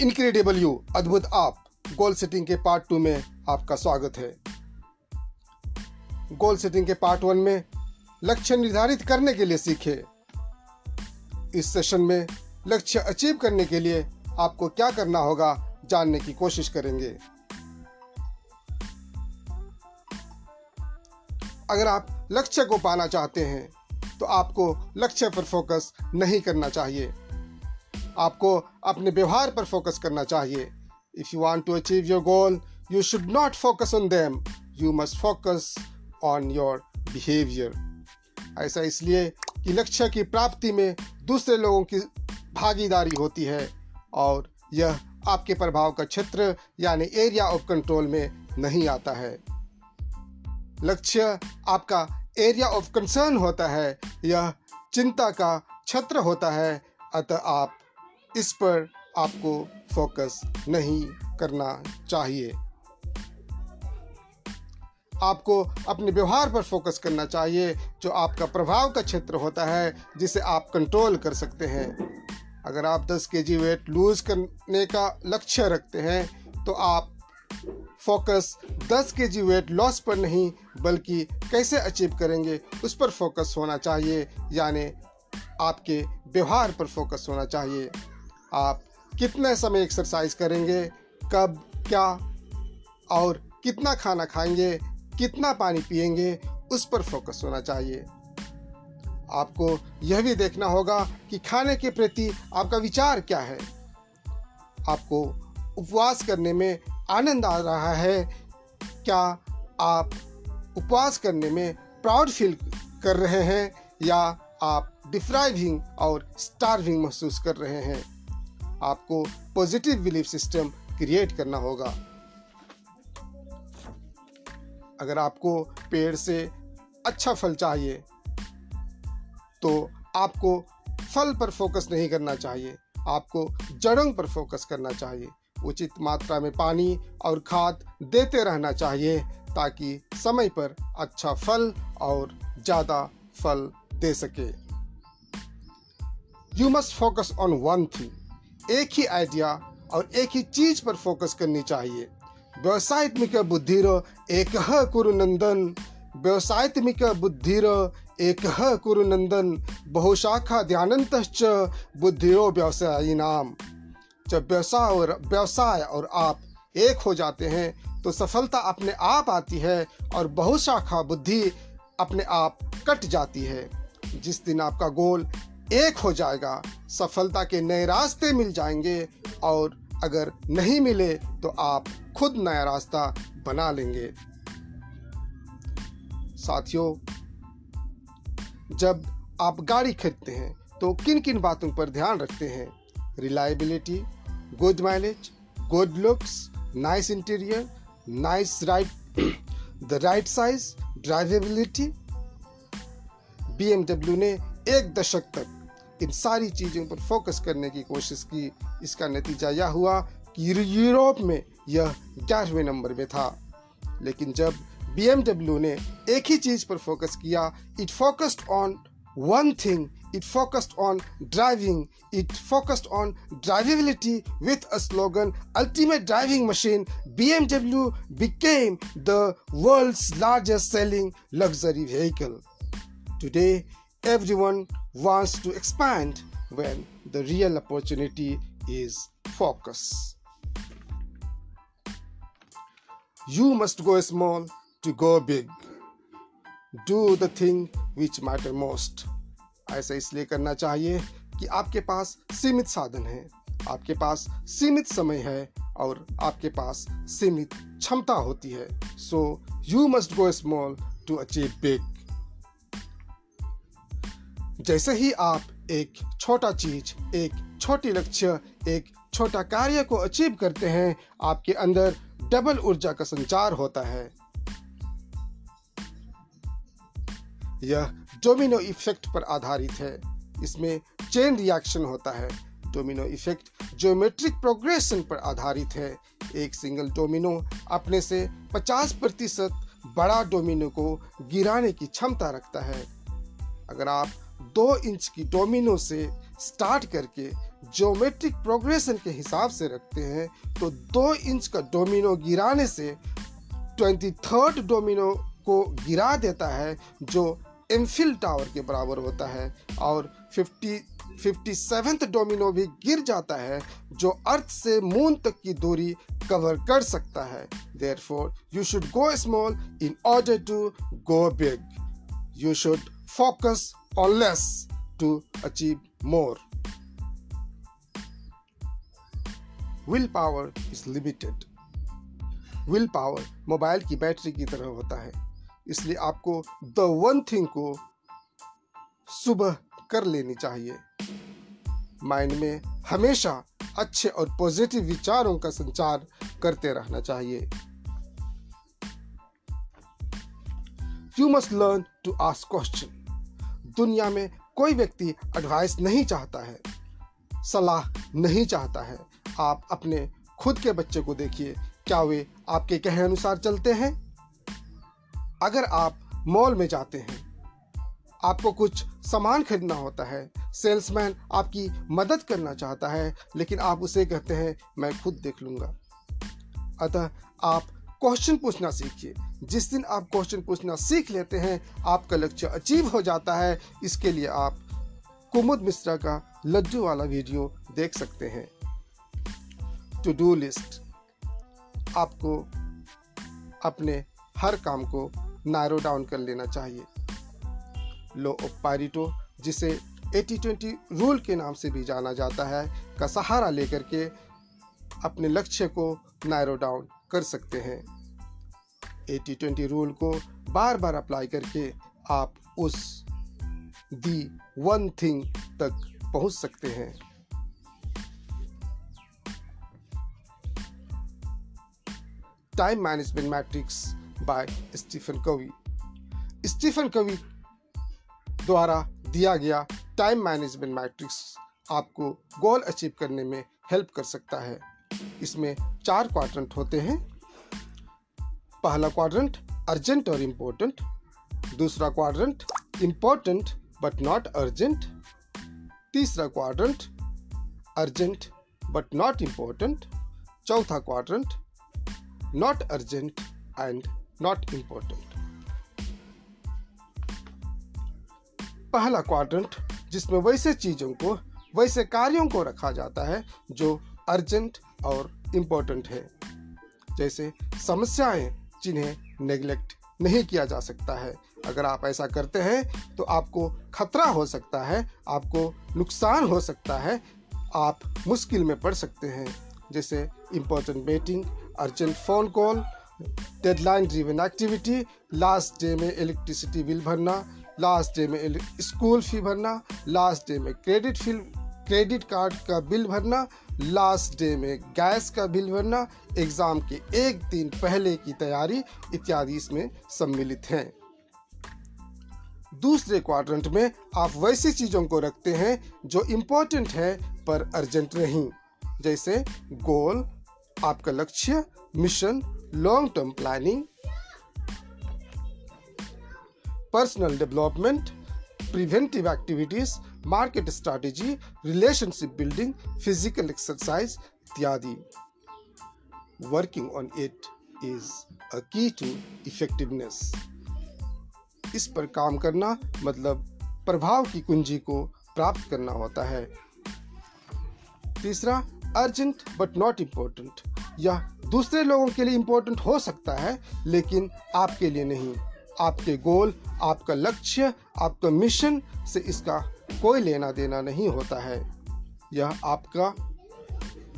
Incredible you, अद्भुत आप, goal setting के पार्ट टू में आपका स्वागत है। गोल सेटिंग के पार्ट वन में लक्ष्य निर्धारित करने के लिए सीखे। इस सेशन में लक्ष्य अचीव करने के लिए आपको क्या करना होगा, जानने की कोशिश करेंगे। अगर आप लक्ष्य को पाना चाहते हैं तो आपको लक्ष्य पर फोकस नहीं करना चाहिए। आपको अपने व्यवहार पर फोकस करना चाहिए। If you want to achieve your goal you should not focus on them you must focus on your behaviour ऐसा इसलिए कि लक्ष्य की प्राप्ति में दूसरे लोगों की भागीदारी होती है और यह आपके प्रभाव का क्षेत्र यानी एरिया ऑफ़ कंट्रोल में नहीं आता है। लक्ष्य आपका एरिया ऑफ़ कंसर्न होता है। यह चिंता का क्षेत्र होता है। अतः आप इस पर आपको फोकस नहीं करना चाहिए। आपको अपने व्यवहार पर फोकस करना चाहिए, जो आपका प्रभाव का क्षेत्र होता है, जिसे आप कंट्रोल कर सकते हैं। अगर आप 10 के जी वेट लूज करने का लक्ष्य रखते हैं तो आप फोकस 10 के जी वेट लॉस पर नहीं, बल्कि कैसे अचीव करेंगे, उस पर फोकस होना चाहिए, यानी आपके व्यवहार पर फोकस होना चाहिए। आप कितने समय एक्सरसाइज करेंगे, कब, क्या, और कितना खाना खाएँगे, कितना पानी पिएँगे, उस पर फोकस होना चाहिए। आपको यह भी देखना होगा कि खाने के प्रति आपका विचार क्या है। आपको उपवास करने में आनंद आ रहा है। क्या आप उपवास करने में प्राउड फील कर रहे हैं या आप डिफ्राइविंग और स्टार्विंग महसूस कर रहे हैं? आपको पॉजिटिव बिलीफ सिस्टम क्रिएट करना होगा। अगर आपको पेड़ से अच्छा फल चाहिए तो आपको फल पर फोकस नहीं करना चाहिए। आपको जड़ों पर फोकस करना चाहिए। उचित मात्रा में पानी और खाद देते रहना चाहिए, ताकि समय पर अच्छा फल और ज़्यादा फल दे सके। You must focus on one thing एक ही आइडिया और एक ही चीज़ पर फोकस करनी चाहिए। व्यवसायत्मिक बुद्धिर एक कुरुनंदन। व्यवसायत्मिक बुद्धिर एक कुरुनंदन। बहुशाखा ध्यानंत बुद्धिरो व्यवसायी नाम। जब व्यवसाय और व्यवसाय और आप एक हो जाते हैं तो सफलता अपने आप आती है और बहुशाखा बुद्धि अपने आप कट जाती है। जिस दिन आपका गोल एक हो जाएगा, सफलता के नए रास्ते मिल जाएँगे और अगर नहीं मिले तो आप खुद नया रास्ता बना लेंगे। साथियों, जब आप गाड़ी खरीदते हैं तो किन किन बातों पर ध्यान रखते हैं? Reliability good mileage good looks nice interior nice right the right size drivability BMW ने एक दशक तक इन सारी चीज़ों पर फोकस करने की कोशिश की। इसका नतीजा यह हुआ कि यूरोप में यह ग्यारहवें नंबर में था। लेकिन जब बी ने एक ही चीज़ पर फोकस किया it focused on one thing it focused on driving it focused on drivability with a slogan ultimate driving machine B M W became the world largest selling luxury vehicle today everyone wants to expand when the real opportunity is focus you must go small to go big do the thing which matter most ऐसा इसलिए करना चाहिए कि आपके पास सीमित साधन है आपके पास सीमित समय है और आपके पास सीमित क्षमता होती है so you must go small to achieve big जैसे ही आप एक छोटा चीज़, एक छोटी लक्ष्य, एक छोटा कार्य को अचीव करते हैं, आपके अंदर डबल ऊर्जा का संचार होता है। यह डोमिनो इफ़ेक्ट पर आधारित है। इसमें चेन रिएक्शन होता है। डोमिनो इफ़ेक्ट ज्योमेट्रिक प्रोग्रेशन पर आधारित है। एक सिंगल डोमिनो अपने से 50 प्रतिशत बड़ा डोमिनो को गिराने की क्षमता रखता है। अगर आप दो इंच की डोमिनो से स्टार्ट करके ज्योमेट्रिक प्रोग्रेशन के हिसाब से रखते हैं तो दो इंच का डोमिनो गिराने से ट्वेंटी थर्ड डोमिनो को गिरा देता है, जो एमफिल टावर के बराबर होता है, और फिफ्टी फिफ्टी सेवेंथ डोमिनो भी गिर जाता है, जो अर्थ से मून तक की दूरी कवर कर सकता है। Therefore you should go small in order to go big you should on less to achieve more will power is limited will power mobile की बैटरी की तरह होता है। इसलिए आपको द वन थिंग को सुबह कर लेनी चाहिए। माइंड में हमेशा अच्छे और पॉजिटिव विचारों का संचार करते रहना चाहिए। You must learn to ask question दुनिया में कोई व्यक्ति एडवाइस नहीं चाहता है, सलाह नहीं चाहता है। आप अपने खुद के बच्चे को देखिए, क्या वे आपके कहे अनुसार चलते हैं? अगर आप मॉल में जाते हैं, आपको कुछ सामान खरीदना होता है सेल्समैन आपकी मदद करना चाहता है, लेकिन आप उसे कहते हैं, मैं खुद देख लूँगा। अतः आप क्वेश्चन पूछना सीखिए। जिस दिन आप क्वेश्चन पूछना सीख लेते हैं, आपका लक्ष्य अचीव हो जाता है। इसके लिए आप कुमुद मिश्रा का लड्डू वाला वीडियो देख सकते हैं। टू डू लिस्ट आपको अपने हर काम को नारो डाउन कर लेना चाहिए। लो ऑफ़ पारिटो जिसे 80-20 रूल के नाम से भी जाना जाता है, का सहारा लेकर के अपने लक्ष्य को नारो डाउन कर सकते हैं। 80-20 रूल को बार बार अप्लाई करके आप उस दी वन थिंग तक पहुँच सकते हैं। Time management matrix by Stephen Covey Stephen Covey द्वारा दिया गया टाइम मैनेजमेंट मैट्रिक्स आपको गोल अचीव करने में हेल्प कर सकता है। इसमें चार क्वाड्रेंट होते हैं। पहला क्वाड्रेंट अर्जेंट और इम्पोर्टेंट दूसरा quadrant important but not urgent तीसरा quadrant urgent but not important चौथा quadrant not urgent and not important पहला क्वाड्रेंट जिसमें वैसे चीज़ों को, वैसे कार्यों को रखा जाता है, जो अर्जेंट और इम्पोर्टेंट है। जैसे समस्याएँ जिन्हें नेग्लेक्ट नहीं किया जा सकता है। अगर आप ऐसा करते हैं तो आपको खतरा हो सकता है, आपको नुकसान हो सकता है, आप मुश्किल में पड़ सकते हैं। जैसे important meeting urgent phone call deadline driven activity last day में इलेक्ट्रिसिटी बिल भरना लास्ट डे में स्कूल फ़ी भरना लास्ट डे में क्रेडिट फ़ी क्रेडिट कार्ड का बिल भरना लास्ट डे में गैस का बिल भरना एग्ज़ाम के एक दिन पहले की तैयारी इत्यादि इसमें सम्मिलित हैं। दूसरे क्वाड्रेंट में आप वैसी चीज़ों को रखते हैं जो इम्पोर्टेंट है पर अर्जेंट नहीं जैसे गोल आपका लक्ष्य mission long term planning personal development preventive activities, market strategy, relationship building, physical exercise, इत्यादि Working on it is a key to effectiveness. इस पर काम करना मतलब प्रभाव की कुंजी को प्राप्त करना होता है। तीसरा अर्जेंट बट नॉट इम्पोर्टेंट यह दूसरे लोगों के लिए इम्पोर्टेंट हो सकता है लेकिन आपके लिए नहीं। आपके गोल आपका लक्ष्य आपका मिशन से इसका कोई लेना देना नहीं होता है। यह आपका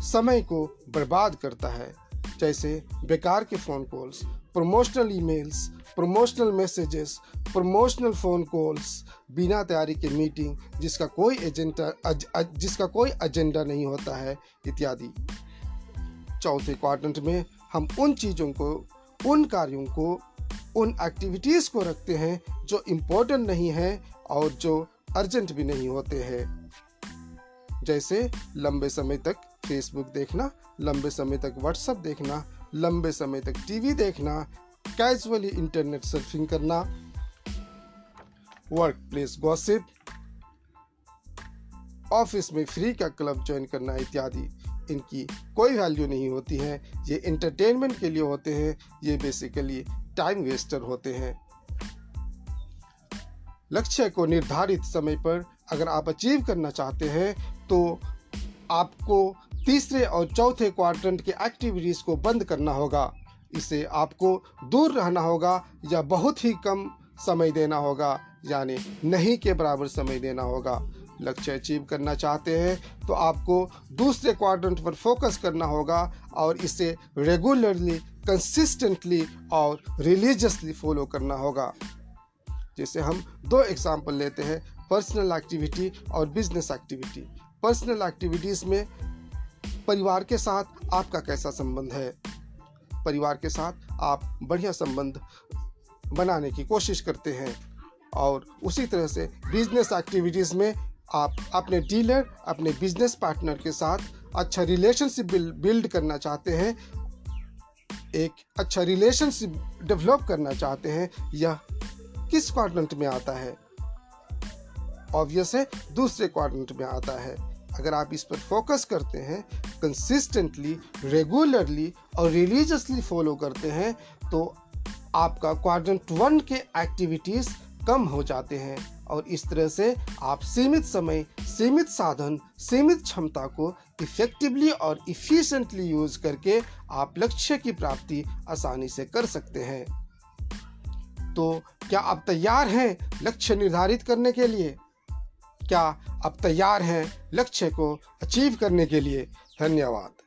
समय को बर्बाद करता है। जैसे बेकार के phone calls promotional emails promotional messages promotional phone calls बिना तैयारी के मीटिंग जिसका कोई एजेंडा जिसका कोई एजेंडा नहीं होता है, इत्यादि। चौथे क्वाड्रेंट में हम उन चीज़ों को, उन कार्यों को, उन एक्टिविटीज़ को रखते हैं जो इम्पोर्टेंट नहीं है और जो अर्जेंट भी नहीं होते हैं। जैसे लंबे समय तक फेसबुक देखना, लंबे समय तक व्हाट्सएप देखना, लंबे समय तक टीवी देखना कैजुअली इंटरनेट सर्फिंग करना वर्क प्लेस गॉसिप ऑफ़िस में फ्री का क्लब ज्वाइन करना इत्यादि। इनकी कोई वैल्यू नहीं होती है। ये इंटरटेनमेंट के लिए होते हैं। ये बेसिकली टाइम वेस्टर होते हैं। लक्ष्य को निर्धारित समय पर अगर आप अचीव करना चाहते हैं तो आपको तीसरे और चौथे क्वाड्रेंट के एक्टिविटीज़ को बंद करना होगा। इसे आपको दूर रहना होगा या बहुत ही कम समय देना होगा, यानी नहीं के बराबर समय देना होगा। लक्ष्य अचीव करना चाहते हैं तो आपको दूसरे क्वाड्रेंट पर फोकस करना होगा और इसे रेगुलरली कंसिस्टेंटली और रिलीजियसली फॉलो करना होगा। जैसे हम दो एग्ज़ाम्पल लेते हैं पर्सनल एक्टिविटी और बिज़नेस एक्टिविटी पर्सनल एक्टिविटीज़ में परिवार के साथ आपका कैसा संबंध है? परिवार के साथ आप बढ़िया संबंध बनाने की कोशिश करते हैं। और उसी तरह से बिज़नेस एक्टिविटीज़ में आप अपने डीलर अपने बिज़नेस पार्टनर के साथ अच्छा रिलेशनशिप बिल्ड करना चाहते हैं। एक अच्छा रिलेशनशिप डेवलप करना चाहते हैं। यह किस क्वाड्रेंट में आता है? ऑब्वियस है, दूसरे क्वाड्रेंट में आता है। अगर आप इस पर फोकस करते हैं कंसिस्टेंटली रेगुलरली और रिलीजियसली फॉलो करते हैं तो आपका क्वाड्रेंट वन के एक्टिविटीज़ कम हो जाते हैं। और इस तरह से आप सीमित समय, सीमित साधन, सीमित क्षमता को इफेक्टिवली और इफ़िशेंटली यूज़ करके आप लक्ष्य की प्राप्ति आसानी से कर सकते हैं। तो क्या आप तैयार हैं लक्ष्य निर्धारित करने के लिए? क्या आप तैयार हैं लक्ष्य को अचीव करने के लिए? धन्यवाद।